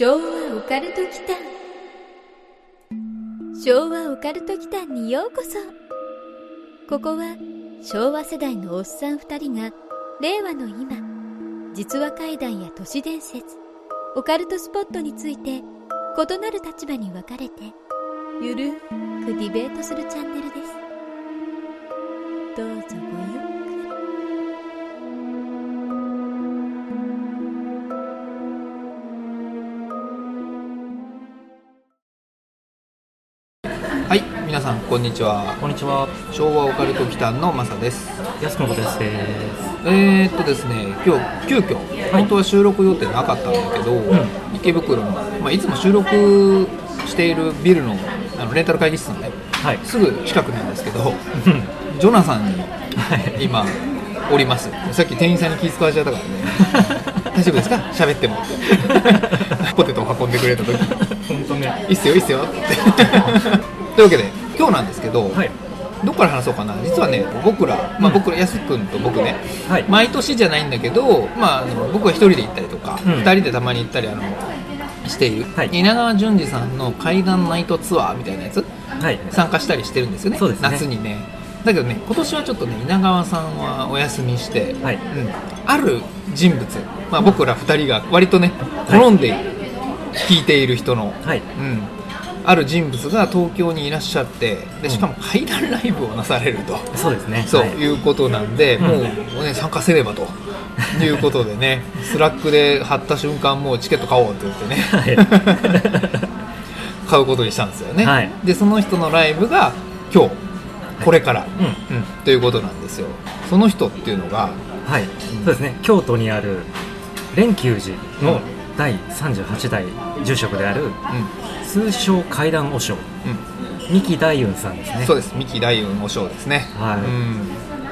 昭和オカルト祈間。昭和オカルト祈間にようこそ。ここは昭和世代のおっさん二人が令和の今実話怪談や都市伝説オカルトスポットについて異なる立場に分かれてゆるくディベートするチャンネルです。どうぞごゆこんにちは。こんにちは、昭和オカルト祈間のマサです。安くのことです。えー、っとですね、今日急遽、本当は収録予定なかったんだけど、池袋の、まあいつも収録しているビルのあのレンタル会議室のね、はい。すぐ近くなんですけど、ジョナサンに今おります。さっき店員さんに気遣われちゃったからね。大丈夫ですか？喋ってもって ポテトを運んでくれた時本当ね。いいっすよいいっすよって というわけでなんですけど、はい。どこから話そうかな。実はね僕ら、まあ、僕ら安くんと僕ね、はい。毎年じゃないんだけど、まあ、あの僕は一人で行ったりとか、うん。二人でたまに行ったりあのしている、はい。稲川淳二さんの怪談ナイトツアーみたいなやつ？はい。参加したりしてるんですよねそうですね。夏にね。だけどね今年はちょっとね稲川さんはお休みして、はい。うん、ある人物、まあ、僕ら二人が割とね好んで聞いている人の、はい。うん、ある人物が東京にいらっしゃってでしかも怪談ライブをなされると、そうですね。そうはい。いうことなんで、うん。もう、ね、参加せればと。いうことでね Slack で貼った瞬間もうチケット買おうって言ってね。買うことにしたんですよね、はい。でその人のライブが今日これから、うん。うん。ということなんですよ。その人っていうのがはい。そうですね。京都にある蓮久寺の第38代住職である、う通称怪談和尚、んうん。三木大雲さんですね。そうです。三木大雲和尚ですね、はい。う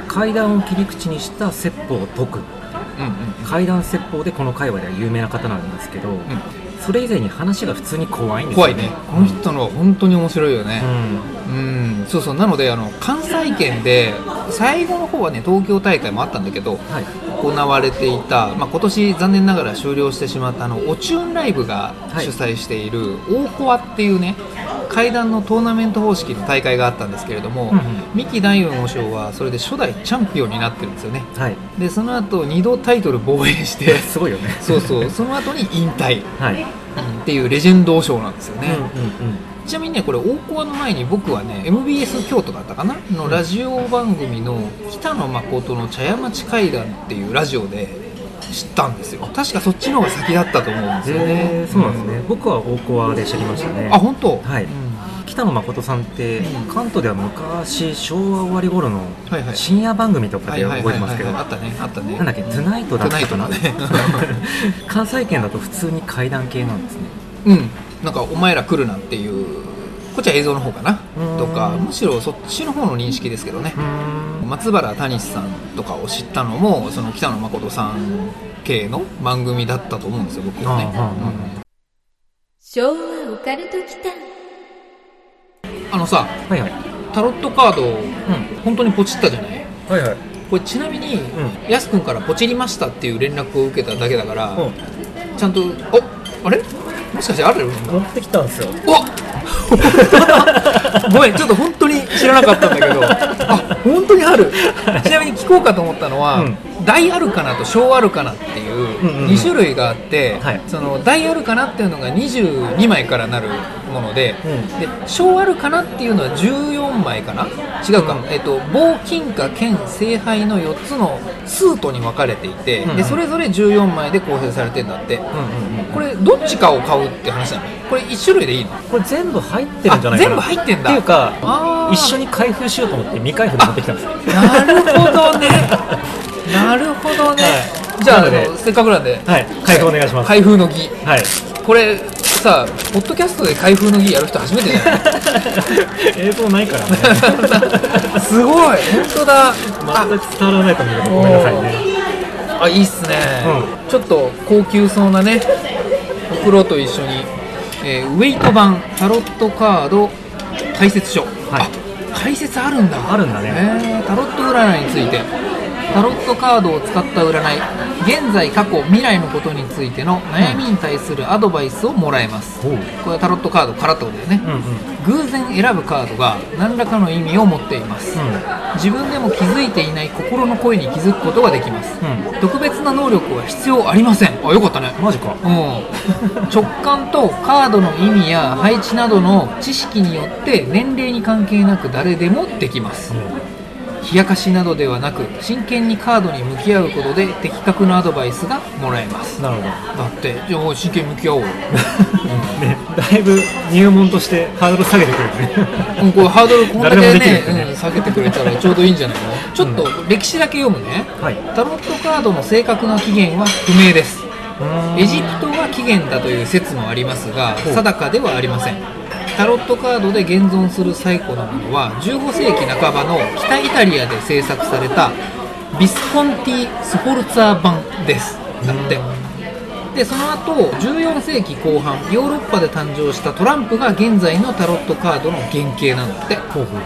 ん。怪談を切り口にした説法を説く。うん怪談説法でこの界隈では有名な方なんですけど、うん。それ以前に話が普通に怖いんですよ怖いね。この人のは本当に面白いよね、うん。うん、そうそう。なのであの関西圏で最後の方はね東京大会もあったんだけどはい。行われていた、まあ、今年残念ながら終了してしまったあのオチューンライブがはい主催している大コアっていうね階段のトーナメント方式の大会があったんですけれども、うんうん三木大雲和尚はそれで初代チャンピオンになってるんですよねはい。でその後2度タイトル防衛して すごいよね。そうそうその後に引退はい。っていうレジェンド和尚なんですよね、うんうんうん。ちなみにねこれ大コアの前に僕はね MBS 京都だったかな？のラジオ番組の北野誠の茶屋町会談っていうラジオで知ったんですよ。確かそっちの方が先だったと思うんですよね、へーそうなんですね、僕は大コアで知りましたね。あ本当？はい。うん。北野誠さんって、うん。関東では昔昭和終わり頃の深夜番組とかで覚えてますけど、はいあったねあったね。なんだっけ「トゥナイト」だったかな 関西圏だと普通に怪談系なんですね。うんなんかお前ら来るなっていうこっちは映像の方かな？うん。とかむしろそっちの方の認識ですけどね。松原谷さんとかを知ったのもその北野誠さん系の番組だったと思うんですよ僕はね、昭和オカルトあのさはいはい。タロットカードうん。本当にポチったじゃない？はいはい。これちなみに、うやすくんからポチりましたっていう連絡を受けただけだから、うん。ちゃんとおあれ？もしかしてある？持ってきたんですよ。お ごめんちょっと本当に知らなかったんだけど。あ本当にある？ちなみに聞こうかと思ったのは、うん。大アルカナと小アルカナっていううんうんうん。2種類があって、はい。その大アルカナっていうのが22枚からなるもので,、うん。で小アルカナっていうのは14枚かな？違うか、うん。えっと棒金貨剣聖杯の4つのスートに分かれていて、うんうん。でそれぞれ14枚で構成されてんだって、うんうんうん。これどっちかを買うって話なの？これ1種類でいいの？これ全部入ってるんじゃないかな。あ全部入ってんだ。っていうか一緒に開封しようと思って未開封で持ってきたんですよ。なるほどね。なるほどね、はい。じゃあせっかくなんで、はい。開封お願いします。開封の儀。はいこれさポッドキャストで開封の儀やる人初めてじゃない？映像ないからね。すごい。本当だ。全く伝わらないと思うけどごめんなさいね。あいいっすね、うちょっと高級そうなね袋と一緒に、えーウェイト版タロットカード解説書、はい。あ解説あるんだ。あるんだね。えータロット占いについてタロットカードを使った占い現在過去未来のことについての悩みに対するアドバイスをもらえます、ほうこれはタロットカードからってことだよね、うんうん。偶然選ぶカードが何らかの意味を持っています、自分でも気づいていない心の声に気づくことができます、うん。特別な能力は必要ありません。あよかったね。マジか。うん、直感とカードの意味や配置などの知識によって年齢に関係なく誰でもできます冷やかしなどではなく真剣にカードに向き合うことで的確なアドバイスがもらえます。なるほど。だってじゃあ真剣に向き合おうよ、ね、だいぶ入門としてハードル下げてくれる。ねうん、これハードルこんだけねねうん、下げてくれたらちょうどいいんじゃないの？ちょっと歴史だけ読むね。はい。タロットカードの正確な起源は不明です。エジプトが起源だという説もありますが定かではありませんタロットカードで現存する最古のものは15世紀半ばの北イタリアで制作されたビスコンティ・スフォルツァー版です。だって。でその後14世紀後半ヨーロッパで誕生したトランプが現在のタロットカードの原型なんだって。ほうほう。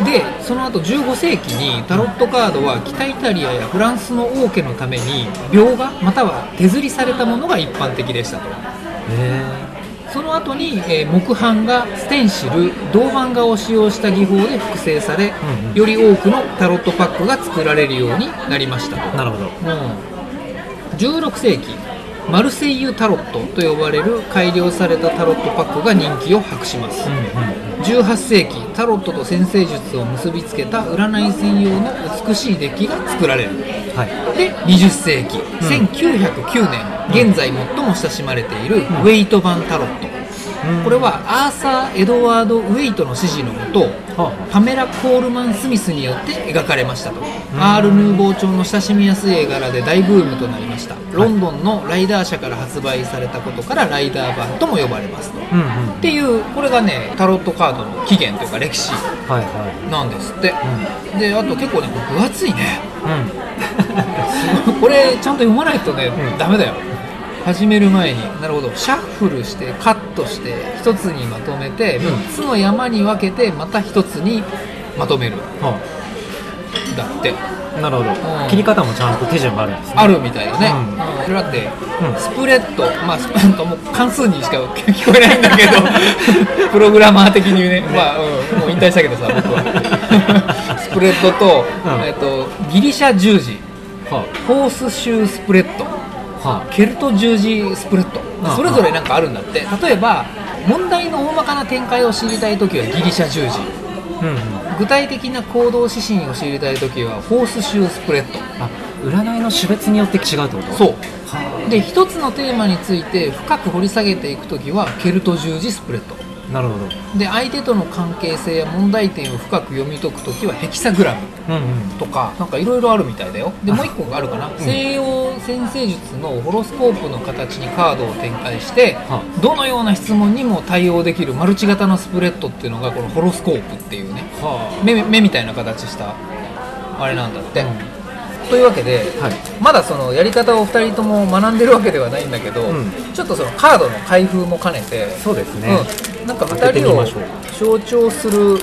うん、でその後15世紀にタロットカードは北イタリアやフランスの王家のために描画または手刷りされたものが一般的でしたと。へその後に、えー木版画ステンシル銅版画を使用した技法で複製され、うんうん。より多くのタロットパックが作られるようになりました。とえなるほど。うん。16世紀マルセイユタロットと呼ばれる改良されたタロットパックが人気を博します、うんうん18世紀タロットと先生術を結びつけた占い専用の美しいデッキが作られる。はい。で20世紀、1909年現在最も親しまれているウェイト版タロット、これはアーサー・エドワード・ウェイトの指示のもとはパメラ・コールマン・スミスによって描かれましたと、アール・ヌーボー調の親しみやすい絵柄で大ブームとなりました。ロンドンのライダー社から発売されたことからライダー版とも呼ばれますと。うんうんっていうこれがねタロットカードの起源というか歴史はいはなんですって、であと結構ね分厚いね。いうん。これちゃんと読まないとね、うん。ダメだよ始める前になるほど。シャッフルしてカットして一つにまとめてうん。3つの山に分けてまた一つにまとめる。はだって。あなるほど、うん。切り方もちゃんと手順があるんですね。あるみたいだね、うん。だって、うん。スプレッドまあスプレッドもう関数にしか聞こえないんだけど プログラマー的にね。まあ、うん、もう引退したけどさ僕は。スプレッドと,、うん。えっとギリシャ十字。はホースシュースプレッドあはケルト十字スプレッド。うんそれぞれなんかあるんだって。例えば問題の大まかな展開を知りたい時はギリシャ十字。あうんうん。具体的な行動指針を知りたい時はホースシュースプレッド。あ占いの種別によって違うってこと？そう。はで一つのテーマについて深く掘り下げていく時はケルト十字スプレッド。あなるほど。で相手との関係性や問題点を深く読み解く時はヘキサグラムうんうん。とかなんかいろいろあるみたいだよ。でもう一個があるかな、西洋占星術のホロスコープの形にカードを展開しては。どのような質問にも対応できるマルチ型のスプレッドっていうのがこのホロスコープっていうねは目目みたいな形したあれなんだって、うん。というわけで、はい。まだそのやり方を2人とも学んでるわけではないんだけど、うん。ちょっとそのカードの開封も兼ねてそうですね。うん、なんか開けて2人を象徴する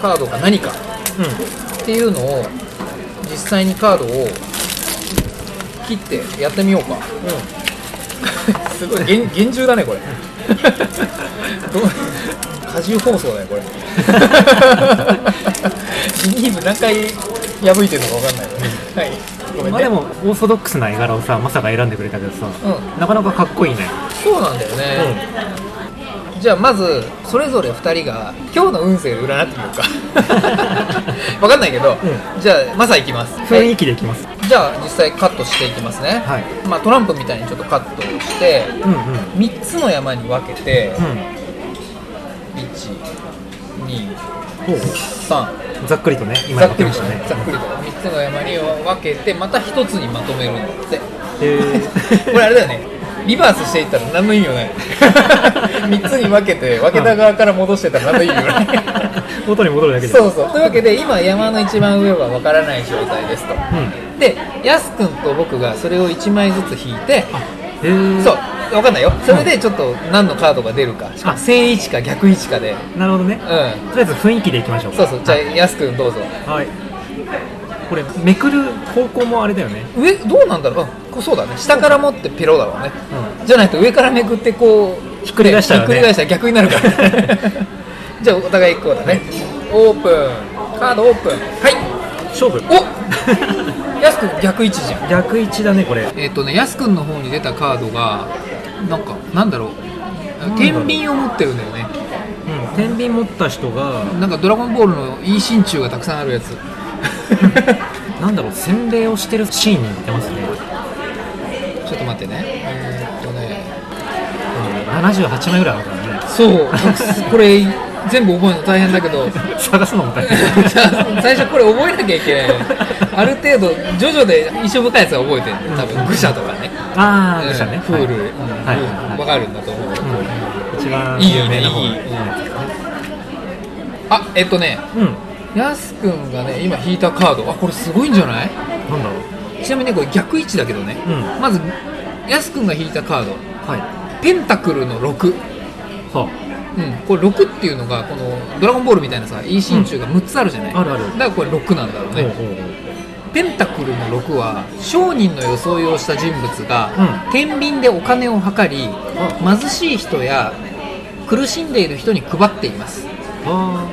カードが何か。うん。っていうのを実際にカードを切ってやってみようか、すごい厳厳重だねこれ。どう荷重放送だよこれ。ビニール何回破いてるのか分かんない。はい。ごめんね、まあでもオーソドックスな絵柄をさまさか選んでくれたけどさ、うなかなかかっこいいね。そうなんだよね、じゃあまずそれぞれ2人が今日の運勢で占ってみようか。分かんないけど、じゃあマサいきます。雰囲気でいきます。じゃあ実際カットしていきますね、はい。まあ、トランプみたいにちょっとカットをしてうんうん。3つの山に分けて、うん。ほう。123ざっくりとね今ざやっましたね。ざっくりと3つの山に分けてまた1つにまとめるんだってへー。これあれだよねリバースしていったら何の意味もない。3つに分けて分けた側から戻してたら何の意味もない。元に戻るだけでそうそう。というわけで今山の一番上は分からない状態ですと。うん。でやすくんと僕がそれを1枚ずつ引いてそう。分かんないよ。それでちょっと何のカードが出るか。しかも正位置か逆位置かで。なるほどね。うん。とりあえず雰囲気でいきましょうか。そうそう。じゃあやすくんどうぞ。はいこれめくる方向もあれだよね。上どうなんだろう？うんこうそうだね。下から持ってペロだろうね。うじゃないと上からめくってこうひっくり返したらね。ひっくり返したら逆になるから。じゃあお互いこうだね。オープン。カードオープン。はい。勝負。おやすくん逆位置じゃん。逆位置だねこれ。えっ、とねやすくんの方に出たカードがなんかなんだろう。なんだろう。天秤を持ってるんだよね。うん天秤持った人がなんかドラゴンボールのいい心中がたくさんあるやつ なんだろう洗礼をしてるシーンに似てますね、ちょっと待ってね。えーっとね。うん、78枚ぐらいあるからね。そう。これ全部覚えるの大変だけど。探すのも大変。最初これ覚えなきゃいけないある程度徐々で印象深いやつは覚えてる。多分愚者とかね。ああ愚者ね。フール、はい。うん。はい。うんわかるんだと思う、うん、一番いい有名な方。いいいい。あえっとね。うんやすくんがね今引いたカード。あこれすごいんじゃない？なんだろう。ちなみにねこれ逆位置だけどね、うん。まずやすくんが引いたカード。はい。ペンタクルの6はうん、これ6っていうのがこの「ドラゴンボール」みたいなさいい心中が6つあるじゃない、あるある。だからこれ6なんだろうあ、ね、ほうペンタクルの6は商人の装いをした人物が、う天秤でお金を計り貧しい人や苦しんでいる人に配っています。あ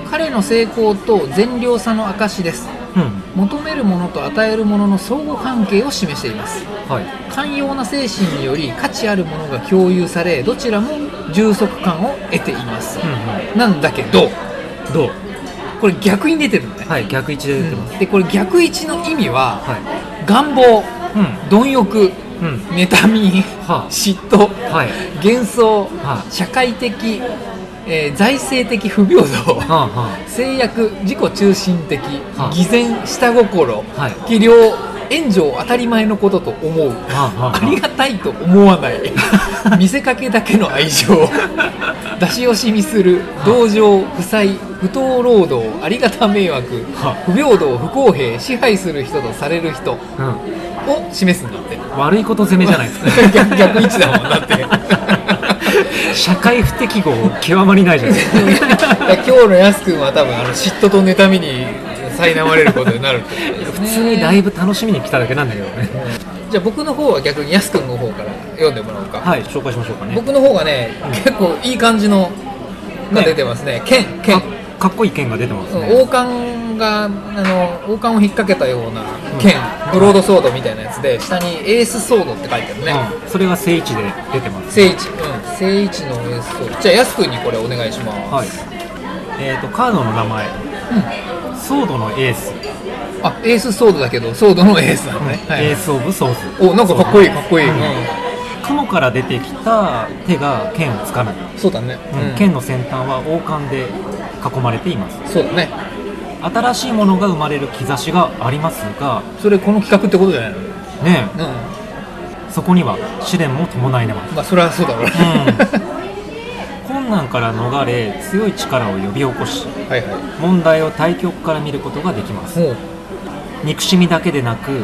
彼の成功と善良さの証です。あうん。求めるものと与えるものの相互関係を示しています。はい。寛容な精神により価値あるものが共有されどちらも充足感を得ています、うんなんだけど。うんどう？これ逆に出てるのね、はい逆位置で出てます、でこれ逆位置の意味はは願望い貪欲うん。うん妬みは嫉妬あはい。幻想は社会的、えー財政的不平等あはあ。は制約自己中心的はあ。偽善下心あはい。器量援助を当たり前のことと思う。はあはああ。りがたいと思わない。見せかけだけの愛情。出し惜しみする。同情負債不当労働ありがた迷惑は不平等不公平支配する人とされる人をうん。示すんだって。悪いこと攻めじゃないですか。逆逆位置だもんだって社会不適合極まりないじゃないですか。今日のやすくんは多分あの嫉妬と妬みに苛まれることになる普通にライブ楽しみに来ただけなん。だけどねじゃあ僕の方は逆にやすくんの方から読んでもらおうか、はい紹介しましょうかね。僕の方がね、結構いい感じのが出てますね。剣剣かかっこいい剣が出てますね。王冠があの王冠を引っ掛けたような剣、ブロードソードみたいなやつで下にエースソードって書いてあるね、うん、それが正位置で出てます正位置うん。正位置のエースソード。じゃあやすくんにこれお願いします、はい。えー、とカードの名前、ソードのエース、あエースソードだけどソードのエースなのね、はい Ace of Swords おなんかかっこいいかっこいい、うん。うん雲から出てきた手が剣をつかむ、そうだね、うん。剣の先端は王冠で囲まれています。そうだね。新しいものが生まれる兆しがありますがそれこの企画ってことじゃないのねうん。そこには試練も伴い出ます、まあそれはそうだろうね、困難から逃れ強い力を呼び起こしはいはい。問題を対極から見ることができます。憎しみだけでなく、う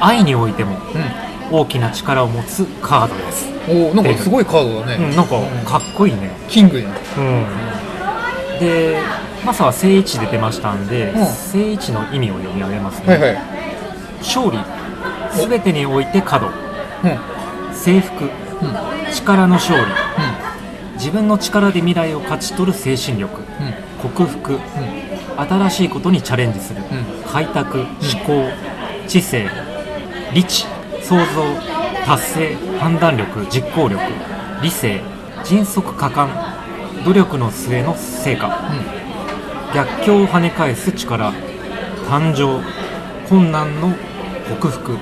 愛においてもん。大きな力を持つカードです、うんおおなんかすごいカードだね、うん、なんかかっこいいね、キングじゃんでマサは正位置で出ましたんで、うん。正位置の意味を読み上げますね、はいはい。勝利すべてにおいて角。うん。うん征服。うん。力の勝利。自分の力で未来を勝ち取る精神力。克服。うん。新しいことにチャレンジする、うん。開拓思考知性。理知創造達成判断力実行力。理性迅速果敢努力の末の成果。逆境を跳ね返す力。誕生。困難の克服。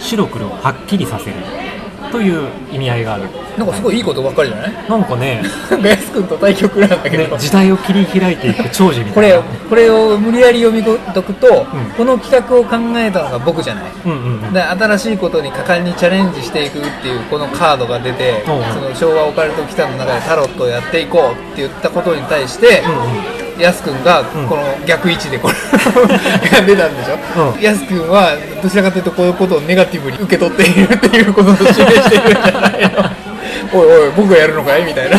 白黒はっきりさせる。という意味合いがある。なんかすごいいいことばっかりじゃない？なんかねなんかやすくんと対局なんだけど、ね時代を切り開いていく長寿みこれたいな。これを無理やり読み解くと、うん。この企画を考えたのが僕じゃない。うんうんうん。で新しいことに果敢にチャレンジしていくっていうこのカードが出て、うんうん。その昭和オカルト機関の中でタロットをやっていこうって言ったことに対して、うんうんやすくんがん。この逆位置でこれが出たんでしょ、うん。やすくんはどちらかというとこういうことをネガティブに受け取っているっていうことを示しているんじゃないの？おいおい僕がやるのかい？みたいな。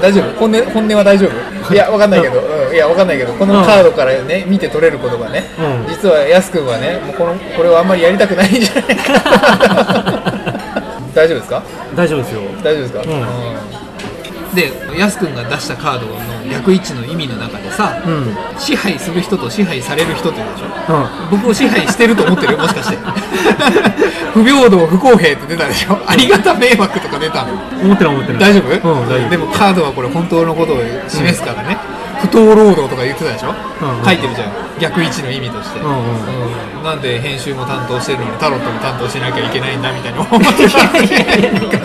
大丈夫？本音本音は大丈夫？いやわかんないけど、うん、いやわかんないけど。このカードからね見て取れることがね、うん。実はやすくんはねもうこのこれをあんまりやりたくないんじゃないか 大丈夫ですか？大丈夫ですよ。大丈夫ですか、ん。うんでやすくんが出したカードの逆位置の意味の中でさ、うん。うん支配する人と支配される人って言うでしょ？僕を支配してると思ってるよ もしかして。不平等不公平って出たでしょ？ありがた迷惑とか出たの？思ってない思ってない。大丈夫、うん大丈夫。でもカードはこれ本当のことを示すからね、不当労働とか言ってたでしょ、うんうん。書いてるじゃん。逆位置の意味として、うんうんうん。なんで編集も担当してるのにタロットも担当しなきゃいけないんだみたいな思ってきた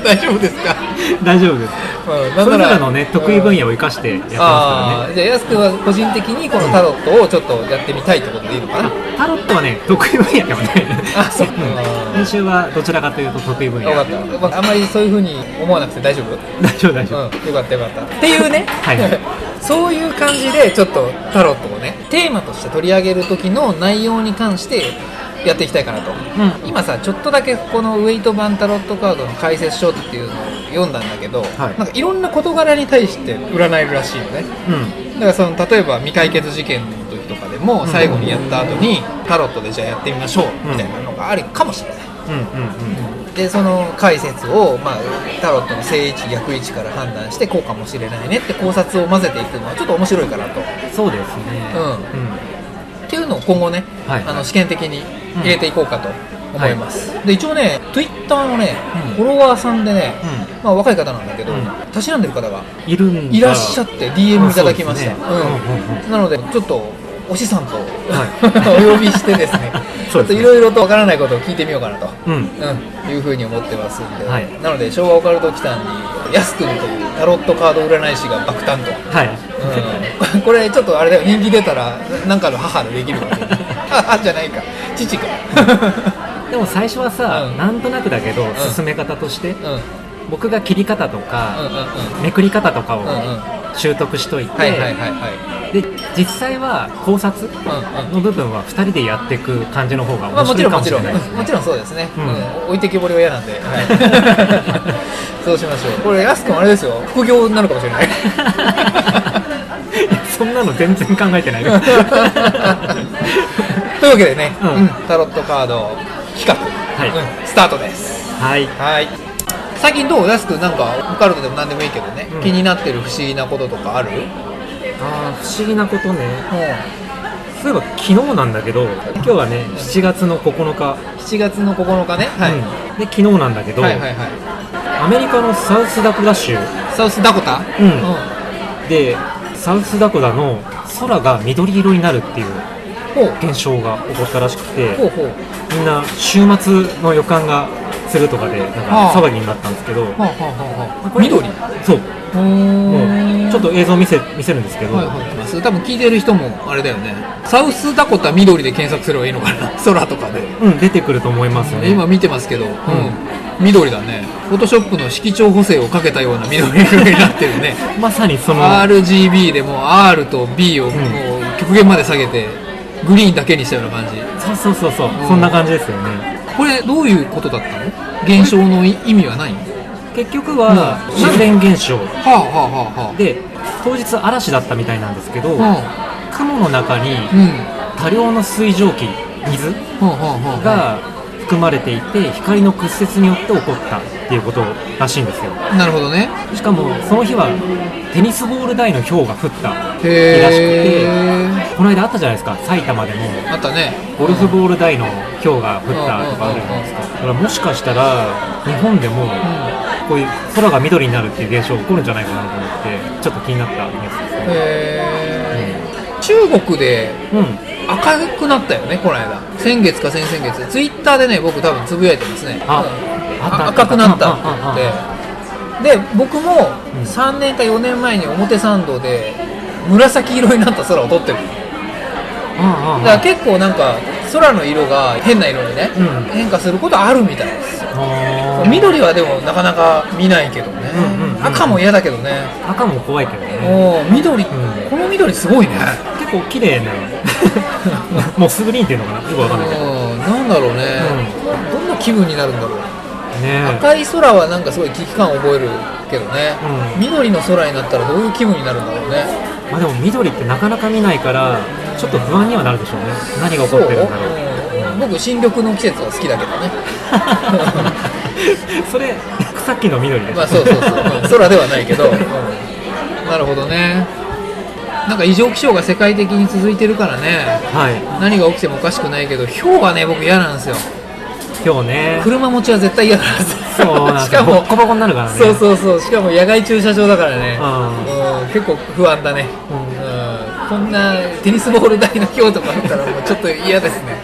大丈夫ですか、大丈夫です。うん、それぞれのうんね得意分野を生かしてやってまああじゃあやすくんは個人的にこのタロットをちょっとやってみたいってことでいいのかな、すからねタロットはね得意分野でもねあそう。う ん編集はどちらかというと得意分野。よかった、まあ、あんまりそういうふうに思わなくて大丈夫？大丈夫大丈夫、うん、よかったよかった。っていうね、はい そういう感じでちょっとタロットをねテーマとして取り上げる時の内容に関してやっていきたいかなと、うん。今さちょっとだけこのウェイト版タロットカードの解説書っていうのを読んだんだけど、はい。なんかいろんな事柄に対して占えるらしいのね。うん。だからその例えば未解決事件の時とかでも最後にやった後にタロットでじゃあやってみましょうみたいなのがあるかもしれない、うんうんでその解説を、まあ、タロットの正位置逆位置から判断してこうかもしれないねって考察を混ぜていくのはちょっと面白いかなと、うんそうですね。うん。っていうのを今後ね、はい。あの試験的に入れていこうかと思います、で一応ね Twitter のね、うん。フォロワーさんでね、うまあ、若い方なんだけど、うん。たしなんでる方がいるいらっしゃって DM いただきました、なのでちょっとおしさんと、は お呼びしてですねちょっといろいろとわからないことを聞いてみようかなと、うん。うん、いうふうに思ってますんで、はい。なので昭和オカルト機関にやすくんというタロットカード占い師が爆誕と、はい。うん、これちょっとあれだよ。人気出たらなんかの母でできるかも母 じゃないか。父か。でも最初はさ、うん。なんとなくだけど進め方として、うん。うん僕が切り方とか、うんうんめくり方とかをうんうん習得しといて、はいはいはいはい。で実際は考察の部分は2人でやっていく感じの方がまあ、面白いかもしもちろんもちろん、もちろんそうですね、うん。うん。置いてけぼりは嫌なんで、はい、そうしましょう。これやすくんあれですよ。副業になるかもしれない。そんなの全然考えてないです というわけでね、うん。うん。タロットカード企画、はい。うん。スタートです。はい。はい最近どう？やすくんなんかオカルトでも何でもいいけどね、うん。気になってる不思議なこととかある？あー不思議なことね。うそういえば昨日なんだけど今日はね7月の9日、ん7月の9日ね、はい。うん。で昨日なんだけど、はいはいはい。アメリカのサウスダコタ州。サウスダコタ？うん。うん。でサウスダコタの空が緑色になるっていうほう。現象が起こったらしくてほうほう。みんな週末の予感がするとかでなんはあ。か騒ぎになったんですけど、緑。そう。うちょっと映像見せ見せるんですけど、はいはいはい、多分聞いてる人もあれだよね。サウスダコタ緑で検索すればいいのかな。空とかで、うん、出てくると思いますね。今見てますけど、うん。緑だね。フォトショップの色調補正をかけたような緑色になってるね。まさにその。RGB でもう R と B をもう極限まで下げてグリーンだけにしたような感じ。そうそうそうそう、うんそんな感じですよね。これどういうことだったの？現象の意味はない？の結局はうん自然現象。はあはあはあはあ。で当日嵐だったみたいなんですけど、は雲の中に多量の水蒸気水が含まれていて光の屈折によって起こったっていうことらしいんですよ。なるほどね。しかもその日はテニスボール大の氷が降った日へらしくえてこの間あったじゃないですか。埼玉でもあったね。ゴルフボール大の氷が降ったとかあるじゃないですか。だからもしかしたら日本でもこういう空が緑になるっていう現象起こるんじゃないかなと思ってちょっと気になったニュースですね。へー。中国でうん。赤くなったよねこの間。先月か先々月。ツイッターでね僕多分つぶやいてますね赤くなった。って言ってで僕もうん。3年か4年前に表参道で紫色になった空を撮ってる。だから結構なんか空の色が変な色にね、うん。変化することあるみたいですよ。緑はでもなかなか見ないけどね、赤も嫌だけどね、赤も怖いけどね。緑、ん。この緑すごいね。結構綺麗な。もうスグリーンっていうのかな。よくわかんないけど。うんなんだろうね、どんな気分になるんだろうね。赤い空はなんかすごい危機感を覚えるけどね、うん。緑の空になったらどういう気分になるんだろうね。まあでも緑ってなかなか見ないからちょっと不安にはなるでしょうね。何が起こってるんだろう。うん。僕新緑の季節は好きだけどね。それ草木の緑です、まあそうそうそう、うん。空ではないけど、うん。なるほどね。なんか異常気象が世界的に続いてるからね。はい。何が起きてもおかしくないけど氷がね僕嫌なんですよ今日ね。車持ちは絶対嫌なんですよ。そうしかもよボッコボコになるからね。そうそうそう。しかも野外駐車場だからね、ううん、結構不安だね、うん、こんなテニスボール台の氷とかあったらもうちょっと嫌ですね。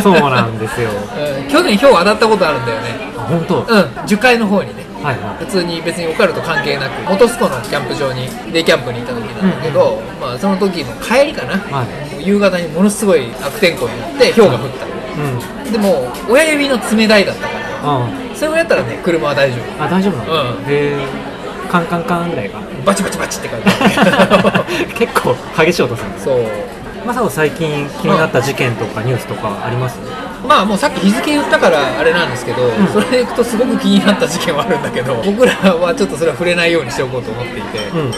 そうなんですよ。うん。去年氷当たったことあるんだよね。本当、うん。樹海の方にね。はいは普通に別にオカルト関係なく本栖湖のキャンプ場にデイキャンプに行った時なんだけど、まあ、その時の帰りかな、はい。夕方にものすごい悪天候になって氷が降った、いうん。でも親指の爪台だったから。あそれをやったらね車は大丈夫。あ大丈夫なの、うん。へえ。カンカンカンぐらいがバチバチバチって感じ 結構激しい音するんですそう。まさか最近気になった事件とかニュースとかあります？まあもうさっき日付言ったからあれなんですけど、それでいくとすごく気になった事件はあるんだけど僕らはちょっとそれは触れないようにしておこうと思っていて、うん。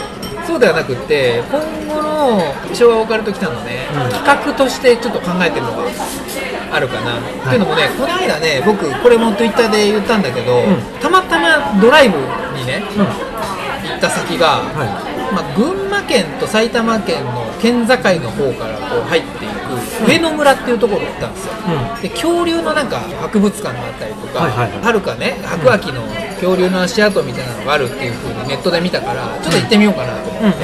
そうではなくって今後の昭和オカルト期間のね、うん。企画としてちょっと考えてるのがあるかな、っていうのもねこの間ね僕これも Twitter で言ったんだけど、ん。たまたまドライブにねうん。行った先が、はまあ、群馬県と埼玉県の県境の方からこう入って上野村っていうところに行ったんですよ、うで恐竜のなんか博物館があったりとか、はいはいはい。はるかね白亜紀の恐竜の足跡みたいなのがあるっていう風にネットで見たからちょっと行ってみようかなと。思って、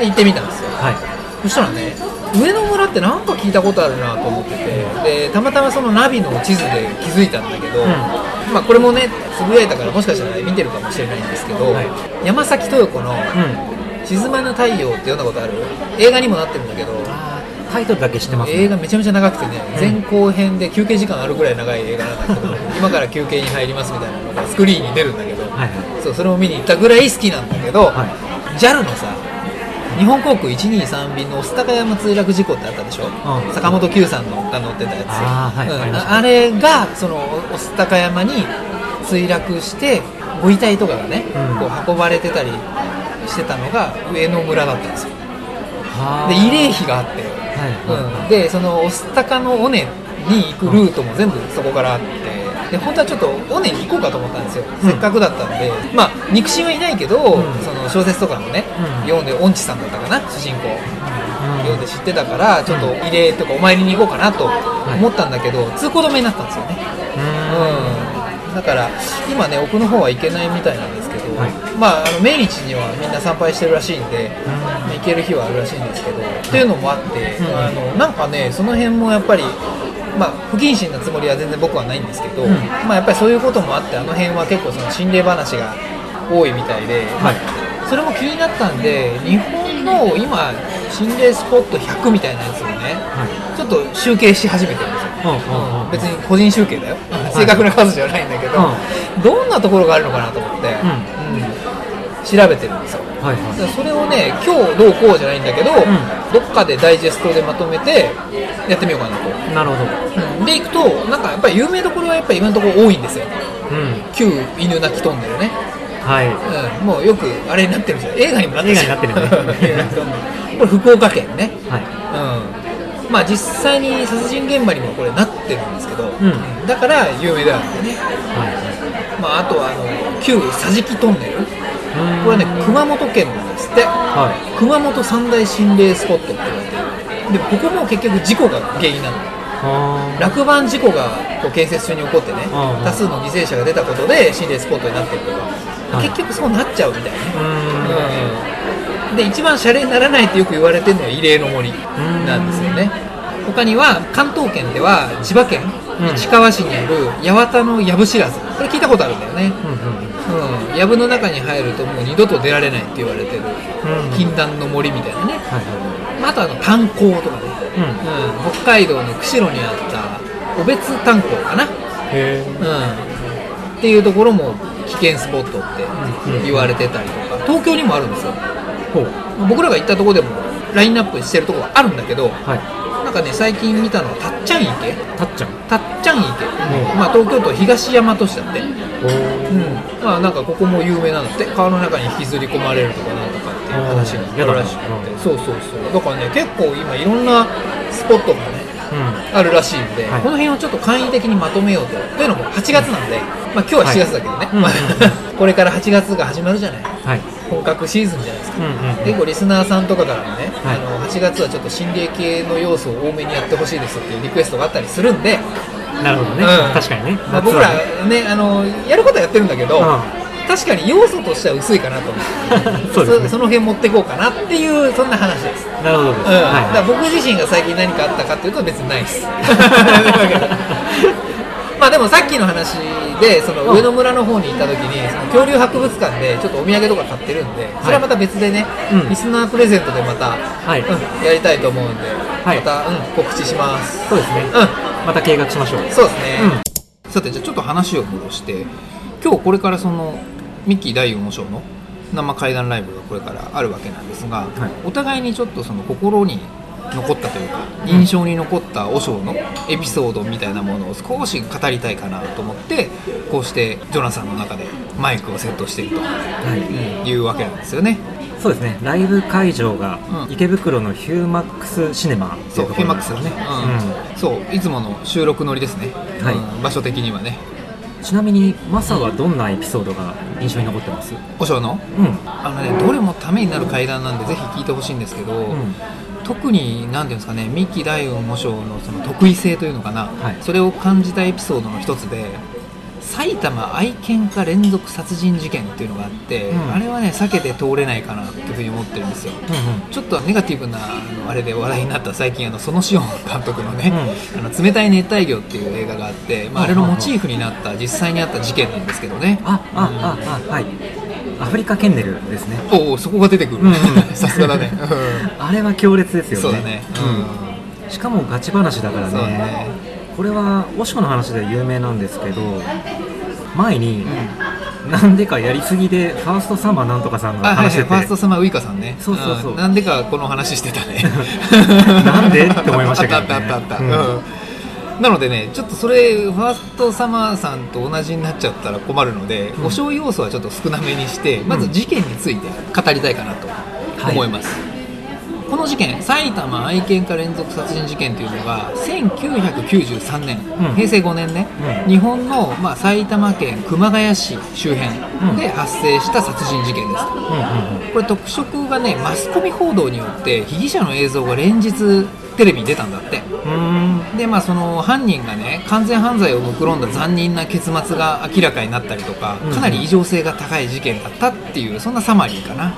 うん。行ってみたんですよ。はい。そしたらね上野村ってなんか聞いたことあるなと思っててでたまたまそのナビの地図で気づいたんだけど、ん。まあこれもねつぶやいたからもしかしたら見てるかもしれないんですけど、はい。山崎豊子のうん「沈まぬ太陽」って読んだことある？映画にもなってるんだけどタイトルだけ知ってます、ね、映画めちゃめちゃ長くてね、前後編で休憩時間あるぐらい長い映画なんだけど今から休憩に入りますみたいなのがスクリーンに出るんだけど、はいはい。そうそれも見に行ったぐらい好きなんだけど、は JAL のさ日本航空123便の御巣鷹山墜落事故ってあったでしょ、うん。坂本九さんのが乗ってたやつ。あーはい。うん。あれがその御巣鷹山に墜落してご遺体とかがね、うん。こう運ばれてたりしてたのが上野村だったんですよ。はで慰霊碑があって、うん、でその御巣鷹の尾根に行くルートも全部そこからあってで本当はちょっと尾根に行こうかと思ったんですよ、うん。せっかくだったんで。まあ肉親はいないけど、ん。その小説とかもね、うん。読んで音痴さんだったかな？主人公、うん。読んで知ってたからちょっと慰霊とかお参りに行こうかなと思ったんだけど、通行止めになったんですよね。うん。だから今ね奥の方は行けないみたいなんですけど、はい。まああの命日にはみんな参拝してるらしいんで、行ける日はあるらしいんですけど、っていうのもあって、うん。あのなんかねその辺もやっぱりまあ不謹慎なつもりは全然僕はないんですけど、うん。まあやっぱりそういうこともあってあの辺は結構その心霊話が多いみたいで、はい。それも気になったんで日本の今心霊スポット100みたいなやつをねはい。ちょっと集計し始めてるんですよ。うんうんうん。別に個人集計だよ、正確な数じゃないんだけど、どんなところがあるのかなと思って、うん調べてるんですよ。はいはい。それをね今日どうこうじゃないんだけど、どっかでダイジェストでまとめてやってみようかなと、なるほど。うん。でいくとなんかやっぱり有名どころはやっぱり今のところ多いんですよ。うん。旧犬鳴トンネルね、はい。うん、もうよくあれになってるんですよ。映画にもなってる映画になってるね。これ福岡県ね。はい。うん。まあ実際に殺人現場にもこれなってるんですけど、ん。だから有名であるんでね、はい。まあ、あとはあの旧桟敷トンネル。うんこれはね熊本県なんですって。は熊本三大心霊スポットって言われてる。でここも結局事故が原因なの。落盤事故がこう建設中に起こってね多数の犠牲者が出たことで心霊スポットになってるとか、はい。結局そうなっちゃうみたいね。で一番シャレにならないってよく言われてるのは慰霊の森なんですよね他には関東圏では千葉県うん。市川市にある八幡の藪知らず。これ聞いたことあるんだよね。うんうんうん。藪の中に入るともう二度と出られないって言われてる。うん禁断の森みたいなね、はいはまあ、あとあの炭鉱とかね、いうん。うん、北海道の釧路にあった小別炭鉱かな、へえ。うん、っていうところも危険スポットって言われてたりとか。東京にもあるんですよ。僕らが行ったところでもラインナップしてるところはあるんだけどはいかね最近見たのはたっちゃん池？たっちゃん。たっちゃん池、ん。まあ、東京都東大和市だって、おうん。まあ、なんかここも有名なんだって。川の中に引きずり込まれるとかなんとかって話があるらしくて。そうそうそう。だからね結構今いろんなスポットがねうん。あるらしいんで、はい。この辺をちょっと簡易的にまとめようと。というのも8月なんで、まあ、今日は7月だけどね、はい これから8月が始まるじゃない。はい本格シーズンじゃないですか、結構リスナーさんとかからもね、はい。あの8月はちょっと心霊系の要素を多めにやってほしいですっていうリクエストがあったりするんで、なるほどね、うん。確かにね、まあ、僕らねねあのやることはやってるんだけど、うん。確かに要素としては薄いかなと思って そうね。その辺持っていこうかなっていうそんな話です、なるほどです、うん。だからは僕自身が最近何かあったかっていうと別にないです。まあでもさっきの話でその上野村の方に行った時にその恐竜博物館でちょっとお土産とか買ってるんでそれはまた別でね、うん。リスナープレゼントでまた、はい。うんやりたいと思うんで、はい。また、うん、告知します。い、そうですね、うまた計画しましょう。そうですね、うん。さてじゃあちょっと話を戻して今日これからそのミッキー第4の章の生怪談ライブがこれからあるわけなんですが、お互いにちょっとその心に残ったというか印象に残った和尚のエピソードみたいなものを少し語りたいかなと思ってこうしてジョナサンの中でマイクをセットしていると、はい。うんいうわけなんですよね。そうですね。ライブ会場がうん。池袋のヒューマックスシネマそいううところフェマックスだね、うん。そういつもの収録乗りですね、はい。うん場所的にはね。ちなみにマサはどんなエピソードが印象に残ってます？和尚の？うん。あのねどれもためになる会談なんでぜひ聞いてほしいんですけど、うん特に何ていうんですかね三木大雲模章のその得意性というのかな、はい。それを感じたエピソードの一つで埼玉愛犬家連続殺人事件っていうのがあって、うん。あれはね避けて通れないかなっていうふうに思ってるんですよ。うんちょっとネガティブなあのあれで話題になった最近あの園志音監督のね、あの冷たい熱帯魚っていう映画があって、まあ、あれのモチーフになった実際にあった事件なんですけどね。ああああはいアフリカケンネルですね。おおそこが出てくる、さすがだね、あれは強烈ですよね。そうだね。うん。しかもガチ話だからね。ね。これは和尚の話では有名なんですけど前にうん。なんでかやりすぎでファーストサマーなんとかさんがあはいはい、話してて、ファーストサマーウイカさんね。そうそうそう。ん。なんでかこの話してたね。なんでって思いましたけどね。あったあったあった、うん。うんなのでねちょっとそれファーストサマーさんと同じになっちゃったら困るので、うん。お醤要素はちょっと少なめにしてまず事件について語りたいかなと思います、この事件埼玉愛犬家連続殺人事件というのが1993年、うん。平成5年ね、うん。日本の、まあ、埼玉県熊谷市周辺で発生した殺人事件です、これ特色がねマスコミ報道によって被疑者の映像が連日テレビに出たんだって。でまあその犯人がね完全犯罪を目論んだ残忍な結末が明らかになったりとかうん。かなり異常性が高い事件だったっていうそんなサマリーかな。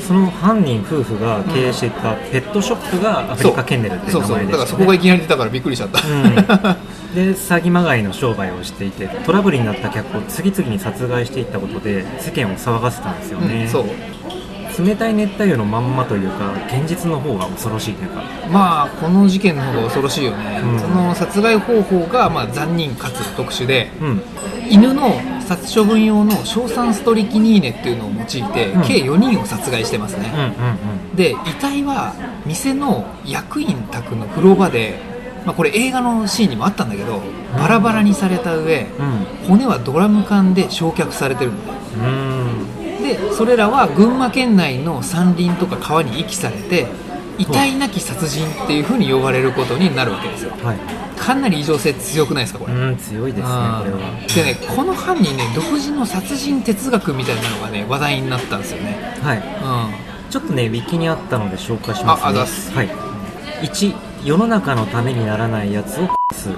その犯人夫婦が経営していたペットショップがアフリカケンネルっていうそう。そう。名前でだからそこがいきなり出たからびっくりしちゃった、うん、で詐欺まがいの商売をしていてトラブルになった客を次々に殺害していったことで世間を騒がせたんですよね、うん。そう冷たい熱帯魚のまんまというか現実の方が恐ろしいというか。まあこの事件の方が恐ろしいよね、うん。その殺害方法がまあ残忍かつ特殊でうん。犬の殺処分用の硝酸ストリキニーネっていうのを用いて、うん。計4人を殺害してますね、で遺体は店の役員宅の風呂場で、まあ、これ映画のシーンにもあったんだけどバラバラにされた上うん。骨はドラム缶で焼却されてるんだようんでそれらは群馬県内の山林とか川に遺棄されて遺体なき殺人っていうふうに呼ばれることになるわけですよ。はい。かなり異常性強くないですかこれ、うん強いですねこれは。でねこの犯人ね独自の殺人哲学みたいなのがね話題になったんですよね。はい。うん。ちょっとねウィキにあったので紹介しますね。ああざっす。はい。1世の中のためにならないやつをすうん。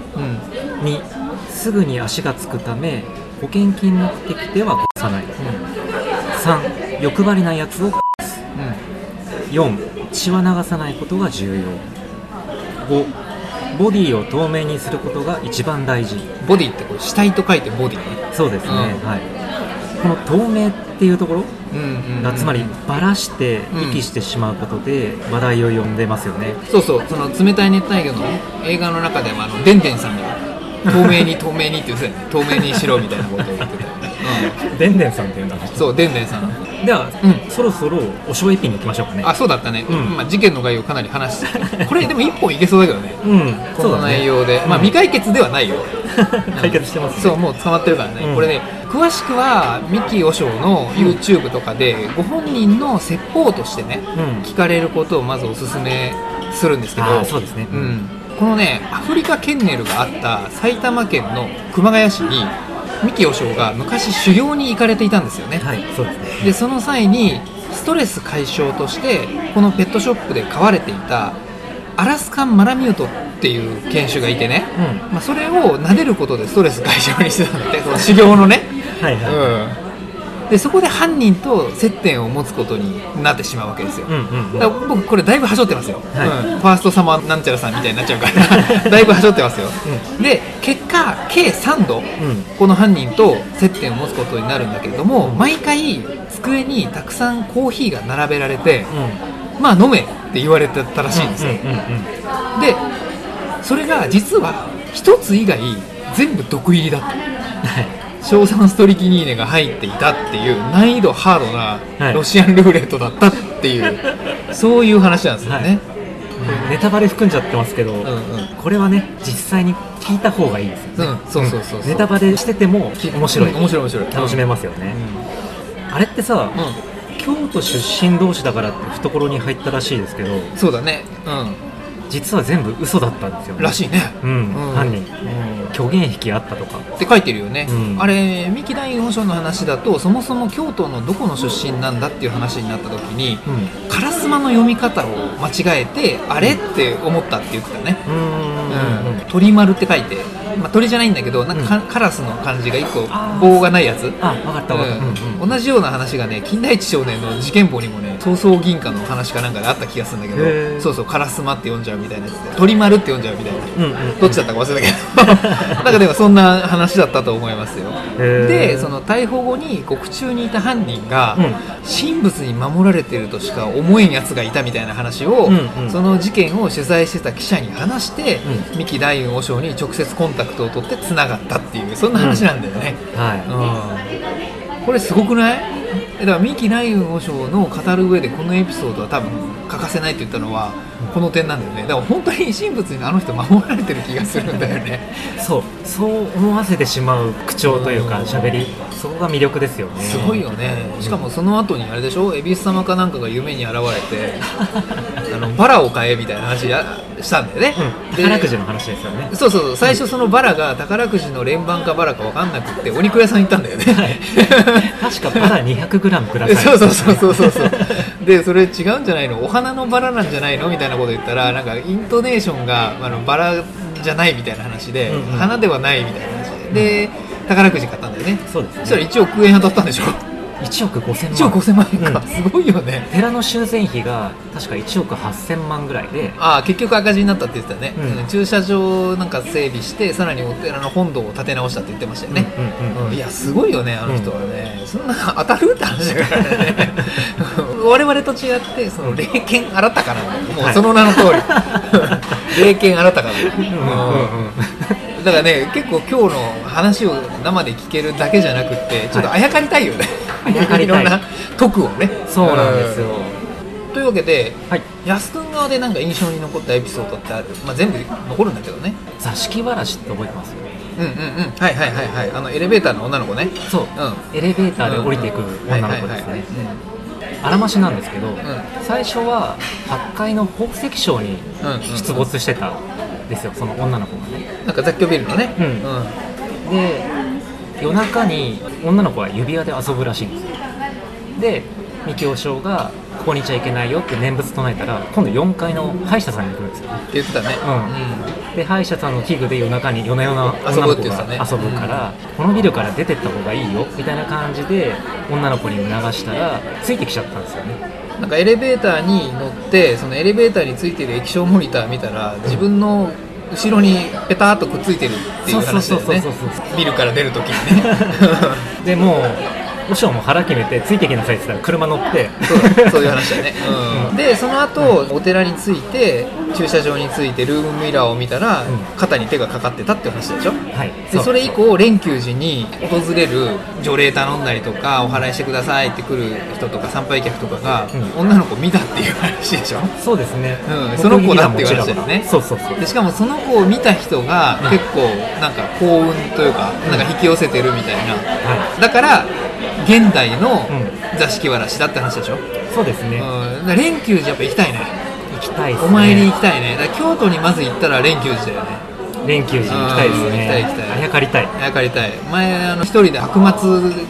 2すぐに足がつくため保険金目的ではさない3欲張りなやつをうん。4血は流さないことが重要。5ボディを透明にすることが一番大事。ボディってこれ死体と書いてボディね。そうですね、うん。はい。この透明っていうところうんうんうん。がつまりバラして息してしまうことで話題を呼んでますよね、そうそう。その冷たい熱帯魚の映画の中でもあのデンデンさんが透明に透明にって言って透明にしろみたいなことを言ってた。でん。でんさんっていうんだ。うん、そうでんでんさん。では、うん。そろそろおしょうエピに行きましょうかね。あそうだったね、うん。まあ、事件の概要かなり話して。これでも一本いけそうだけどね。うんこの内容で、まあうん未解決ではないよ。解決してますね。そうもう捕まってるからね、うん。これね詳しくは三木和尚の YouTube とかでご本人の説法としてねうん。聞かれることをまずおすすめするんですけど。あーそうですね。うん、このねアフリカケンネルがあった埼玉県の熊谷市に三木和尚が昔修行に行かれていたんですよね、はいそうですね。でその際にストレス解消としてこのペットショップで飼われていたアラスカンマラミュートっていう犬種がいてね、うん。まあ、それを撫でることでストレス解消にしてたんだってその修行のね、はいはい、うん、でそこで犯人と接点を持つことになってしまうわけですよ、うんうんうん。だから僕これだいぶはしょってますよ、はい。うん。ファーストサマーなんちゃらさんみたいになっちゃうから。だいぶはしょってますよ、で結果計3度、うん。この犯人と接点を持つことになるんだけれども毎回机にたくさんコーヒーが並べられて、まあ飲めって言われてたらしいんですよ、うんうんうん。でそれが実は一つ以外全部毒入りだった。はい硝酸ストリキニーネが入っていたっていう難易度ハードはない。ロシアンルーレットだったっていう、そういう話なんですよね、ネタバレ含んじゃってますけど、うんうん。これはね実際に聞いた方がいいですよね、うんそうそうそうそう。ネタバレしてても面白い、うん面白い面白い。楽しめますよね、あれってさ、うん、京都出身同士だからって懐に入ったらしいですけどうん、そうだね。う実は全部嘘だったんですよ、んらしいね。うん、犯人。うん。虚言癖あったとか。って書いてるよね、うん。あれ三木大本省の話だとそもそも京都のどこの出身なんだっていう話になった時にうん。烏丸の読み方を間違えてあれって思ったって言ってたね、鳥丸って書いて、まあ、鳥じゃないんだけどなんかか、カラスの漢字が1個棒がないやつ。あ分かった分かった、うんうんうん。同じような話がね金田一少年の事件簿にもね曹操銀貨の話かなんかであった気がするんだけへどー。そうそう烏丸って読んじゃうみたいなやつで鳥丸って読んじゃうみたいな。うんうんどっちだったか忘れたけど。なんかでもそんな話だったと思いますよ。でその逮捕後に獄中にいた犯人が、うん。神仏に守られてるとしか思えんやつがいたみたいな話を、うんうん。その事件を取材してた記者に話して、う三木大雲和尚に直接コンタクトを取ってつながったっていうそんな話なんだよね、はうん。これすごくない？だから三木大雲和尚の語る上でこのエピソードは多分欠かせないって言ったのはこの点なんだよね。だから本当に神仏にあの人守られてる気がするんだよね。いそう。そう思わせてしまう口調というかうん。喋りそこが魅力ですよね。すごいよね。しかもその後にあれでしょ？恵比寿様かなんかが夢に現れてあのバラを買えみたいな話やしたんだよね、うん、で宝くじの話ですよね。そうそうそう最初そのバラが宝くじの連番かバラか分かんなくってお肉屋さん行ったんだよね、確かバラ 200g くださいそうそうそうそうそうそう。でそれ違うんじゃないの？お花のバラなんじゃないの？みたいなこと言ったらなんかイントネーションがあのバラじゃないみたいな話で、うんうん。花ではないみたいな話で。で宝くじ買ったんだよね。そうですね。そしたら1億円当たったんでしょ。1億5000万。1億5000万円か、うん。すごいよね。寺の修繕費が確か1億8000万ぐらいで。ああ結局赤字になったって言ってたね、うん。うん。駐車場なんか整備してさらにお寺の本堂を建て直したって言ってましたよね、うんうんうんうん。いやすごいよねあの人はね、そんな当たる？って話だからね。我々と違ってその霊剣新たかなもうその名の通り。霊剣新たかなんだよ、うんだからね結構今日の話を生で聞けるだけじゃなくってちょっとあやかりたいよね、あやかりたい。ろんな徳をね。そうなんですよ。うん。というわけではい。安くん側でなんか印象に残ったエピソードってある、まあ、全部残るんだけどね。座敷わらしって覚えてます？うんうんうん。はいはいはいはい。あのエレベーターの女の子ね。そう、うん。エレベーターで降りていく女の子ですね。あらましなんですけど、最初は8階の宝石商にうんうん出没してた。んですよその女の子がね。なんか雑居ビルのね。うん。うん。で夜中に女の子は指輪で遊ぶらしいんですよ。で三木和尚がここにいちゃいけないよって念仏唱えたら今度4階の歯医者さんに行くんですよ。ねって言ってたね。で歯医者さんの器具で夜中に夜な夜な女の子が遊ぶから、このビルから出てった方がいいよみたいな感じで女の子に促したらついてきちゃったんですよね。うんなんかエレベーターに乗ってそのエレベーターについてる液晶モニター見たら自分の後ろにペターっとくっついてるっていう話だよね。ビルから出るときにね。でもう和尚も腹決めてついてきなさいって言ったら車乗って。そうそういう話だね、うん、でその後お寺に着いて駐車場に着いてルームミラーを見たら、ん。肩に手がかかってたって話でしょ？はい。でそれ以降蓮久寺に訪れる除霊頼んだりとかお祓いしてくださいって来る人とか参拝客とかが、う女の子見たっていう話でしょ？そうですね、うん。その子だっていう話だよね。そうそうそう。でしかもその子を見た人がうん結構なんか幸運というかなんか引き寄せてるみたいな、はだから現代のう座敷わらしだって話でしょ、いそうですね、うん、だから蓮久寺やっぱ行きたいね。行きたいね。お参り行きたいね。京都にまず行ったら蓮久寺だよね。連休時行きたいですね。うん行きたい行きたい。あやかりたい。あやかりたい。前あの一人で白松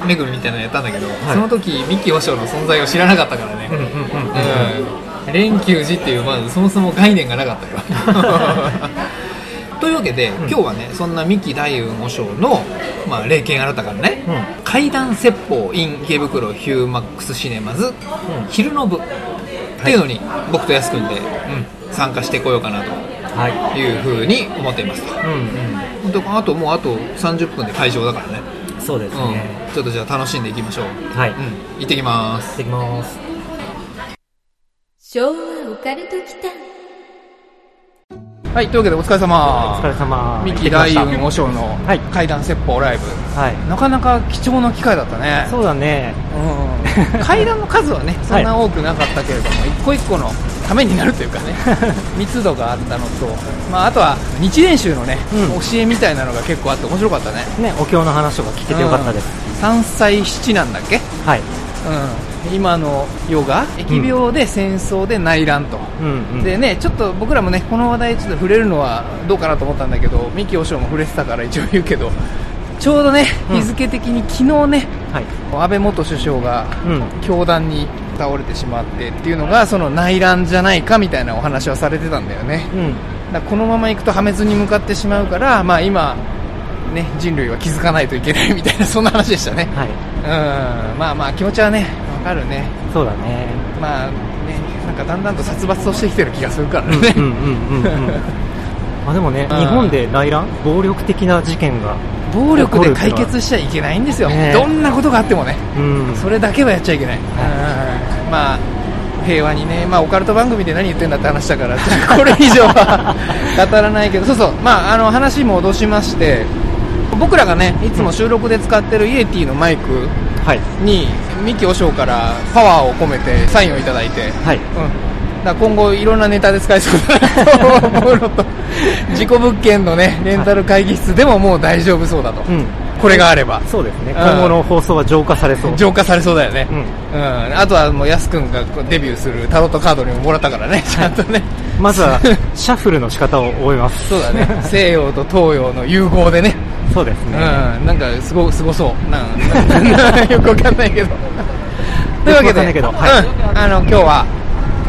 巡りみたいなのやったんだけど、い。その時三木和尚の存在を知らなかったからね。うんうんうんうんうん。蓮久寺っていうまずそもそも概念がなかったよ。というわけで、今日はねそんな三木大雲和尚の、まあ、霊剣新たからね、うん。怪談説法 in 池袋ヒューマックスシネマズ、昼の部。っていうのに僕とやすくんで、うん、参加してこようかなと。はい。いうふうに思っていますと。うん本当あともうあと30分で会場だからね、うんそうですうん。ね、ちょっとじゃあ楽しんでいきましょう、はい、うん、行ってきます。行ってきます。昭和オカルト期間はいというわけでお疲れお様疲れ様。三木大雲和尚のはい。怪談説法ライブ、はい。なかなか貴重な機会だったね。そうだね。うん。階段の数はねそんな多くなかったけれども、一個一個のためになるというかね 密度があったのと、まあ、あとは日蓮宗のね、うん。教えみたいなのが結構あって面白かったね。ねお経の話とか聞けてよかったです、うん。三歳七なんだっけ、はい。うん、今の世が疫病で戦争で内乱と、うんうん。でねちょっと僕らもねこの話題ちょっと触れるのはどうかなと思ったんだけど三木和尚も触れてたから一応言うけどちょうどねうん。日付的に昨日ね、はい。安倍元首相がうん。凶弾に倒れてしまってっていうのがその内乱じゃないかみたいなお話はされてたんだよね。うん。だこのままいくと破滅に向かってしまうから、まあ、今、ね、人類は気づかないといけないみたいなそんな話でしたね。はい。うん。まあまあ気持ちはねわかるね。そうだね。まあねなんかだんだんと殺伐としてきてる気がするからね、うんうんうんうん まあでもねうん。日本で内乱？暴力的な事件が暴力で解決しちゃいけないんですよ、ね。えどんなことがあってもね。うん。それだけはやっちゃいけない、うんまあ平和にね、まあ、オカルト番組で何言ってんだって話だから、これ以上は 語らないけど、そうそう、まあ、あの話戻しまして、僕らがね、いつも収録で使ってるイエティのマイクはい。に、三木和尚からパワーを込めてサインをいただいて、はい。うん、だ今後いろんなネタで使えそうだなと思うのと 事故物件のねレンタル会議室でももう大丈夫そうだと、うん。これがあれば。そうですね。うん。今後の放送は浄化されそう。浄化されそうだよね、うん。うん。あとはもうやすくんがデビューするタロットカードにももらったからね。ちゃんとね、まずはシャッフルの仕方を覚えます。そうだね。西洋と東洋の融合でねそうですね。うん、なんかすごすごそう。なんな よくわかんないけど。というわけでけどはい。うん、あの今日は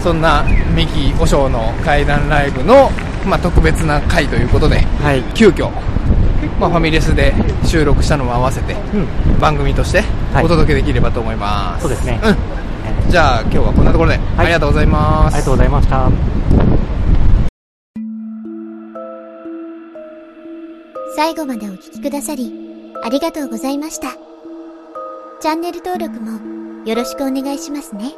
そんな三木和尚の怪談ライブの、まあ、特別な回ということではい。急遽、まあ、ファミレスで収録したのも合わせてうん。番組としてはい。お届けできればと思います、そうですね。うん。じゃあ今日はこんなところで、ありがとうございます。ありがとうございました最後までお聴きくださり、ありがとうございました。チャンネル登録もよろしくお願いしますね。